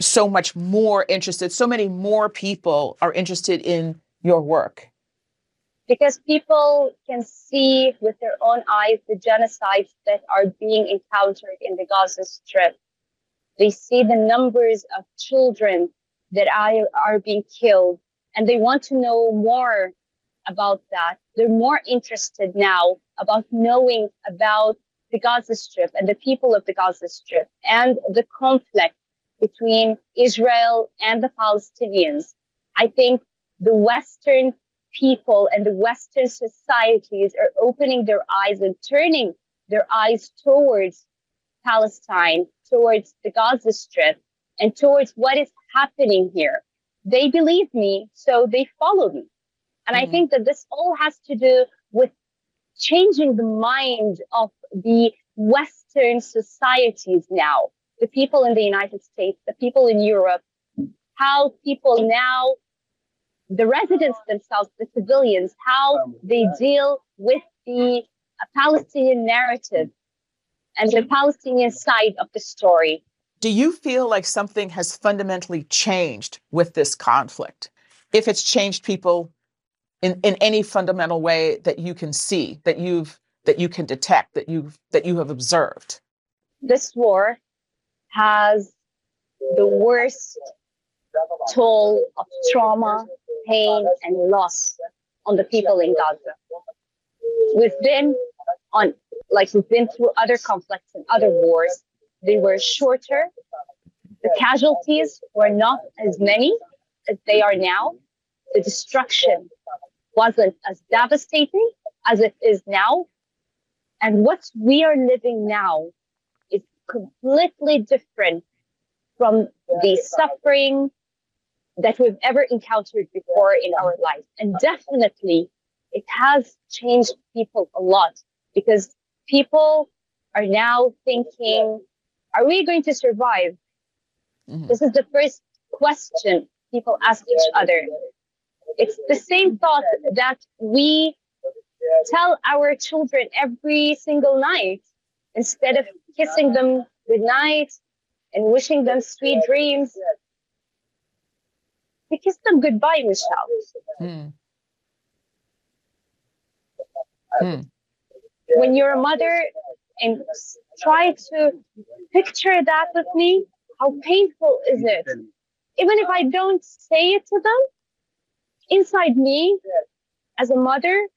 so much more interested, so many more people are interested in your work? Because people can see with their own eyes the genocides that are being encountered in the Gaza Strip. They see the numbers of children that are being killed, and they want to know more about that. They're more interested now about knowing about the Gaza Strip and the people of the Gaza Strip and the conflict between Israel and the Palestinians. I think the Western people and the Western societies are opening their eyes and turning their eyes towards Palestine, towards the Gaza Strip, and towards what is happening here. They believe me, so they follow me. And mm-hmm. I think that this all has to do with changing the mind of the Western societies now, the people in the United States, the people in Europe, how people now the residents themselves, the civilians, how um, they deal with the Palestinian narrative and the Palestinian side of the story. Do you feel like something has fundamentally changed with this conflict? If it's changed people in, in any fundamental way that you can see, that you've that you can detect, that you've that you have observed? This war has the worst toll of trauma, pain, and loss on the people in Gaza. We've been on, like, we've been through other conflicts and other wars. They were shorter. The casualties were not as many as they are now. The destruction wasn't as devastating as it is now. And what we are living now is completely different from the suffering that we've ever encountered before in our life. And definitely, it has changed people a lot because people are now thinking, are we going to survive? Mm-hmm. This is the first question people ask each other. It's the same thought that we tell our children every single night instead of kissing them goodnight and wishing them sweet dreams. We kiss them goodbye, Michelle. Hmm. Hmm. When you're a mother and try to picture that with me, how painful is it? Even if I don't say it to them, inside me, as a mother,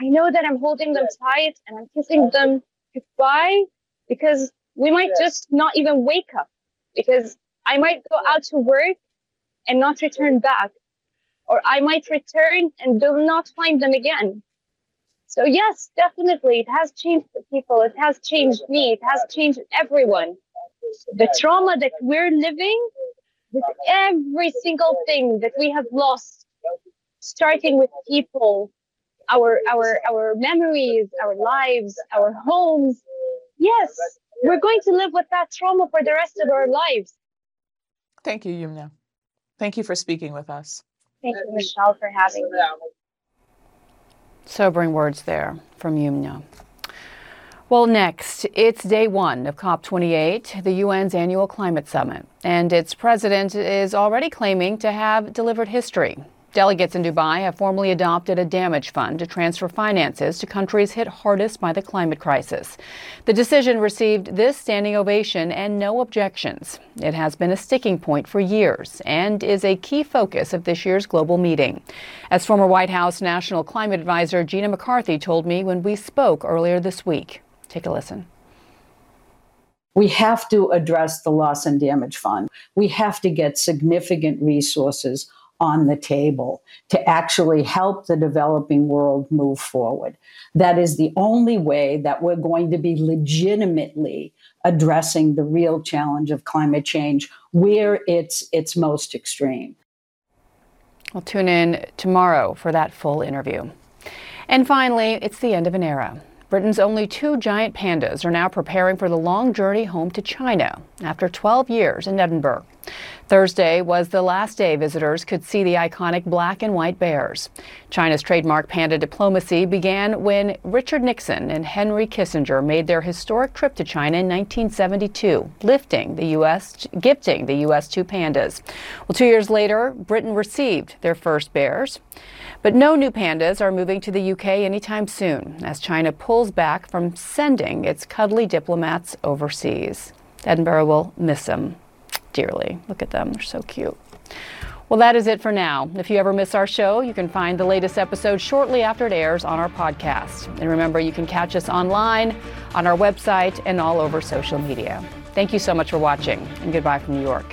I know that I'm holding them tight and I'm kissing them goodbye because we might just not even wake up because I might go out to work and not return back, or I might return and will not find them again. So, yes, definitely, it has changed the people, it has changed me, it has changed everyone. The trauma that we're living with every single thing that we have lost, starting with people, our our our memories, our lives, our homes. Yes, we're going to live with that trauma for the rest of our lives. Thank you, Youmna. Thank you for speaking with us. Thank you, Michelle, for having me. Sobering words there from Youmna. Well, next, it's day one of COP28, the UN's annual climate summit, and its president is already claiming to have delivered history. Delegates in Dubai have formally adopted a damage fund to transfer finances to countries hit hardest by the climate crisis. The decision received this standing ovation and no objections. It has been a sticking point for years and is a key focus of this year's global meeting. As former White House National Climate Advisor Gina McCarthy told me when we spoke earlier this week. Take a listen. We have to address the loss and damage fund. We have to get significant resources on the table to actually help the developing world move forward. That is the only way that we're going to be legitimately addressing the real challenge of climate change where it's its most extreme. We'll tune in tomorrow for that full interview. And finally, it's the end of an era. Britain's only two giant pandas are now preparing for the long journey home to China after 12 years in Edinburgh. Thursday was the last day visitors could see the iconic black and white bears. China's trademark panda diplomacy began when Richard Nixon and Henry Kissinger made their historic trip to China in 1972, lifting the US gifting the US two pandas. Well, 2 years later, Britain received their first bears. But no new pandas are moving to the UK anytime soon as China pulls back from sending its cuddly diplomats overseas. Edinburgh will miss them dearly. Look at them, they're so cute. Well, that is it for now. If you ever miss our show, you can find the latest episode shortly after it airs on our podcast. And remember, you can catch us online, on our website, and all over social media. Thank you so much for watching, and goodbye from New York.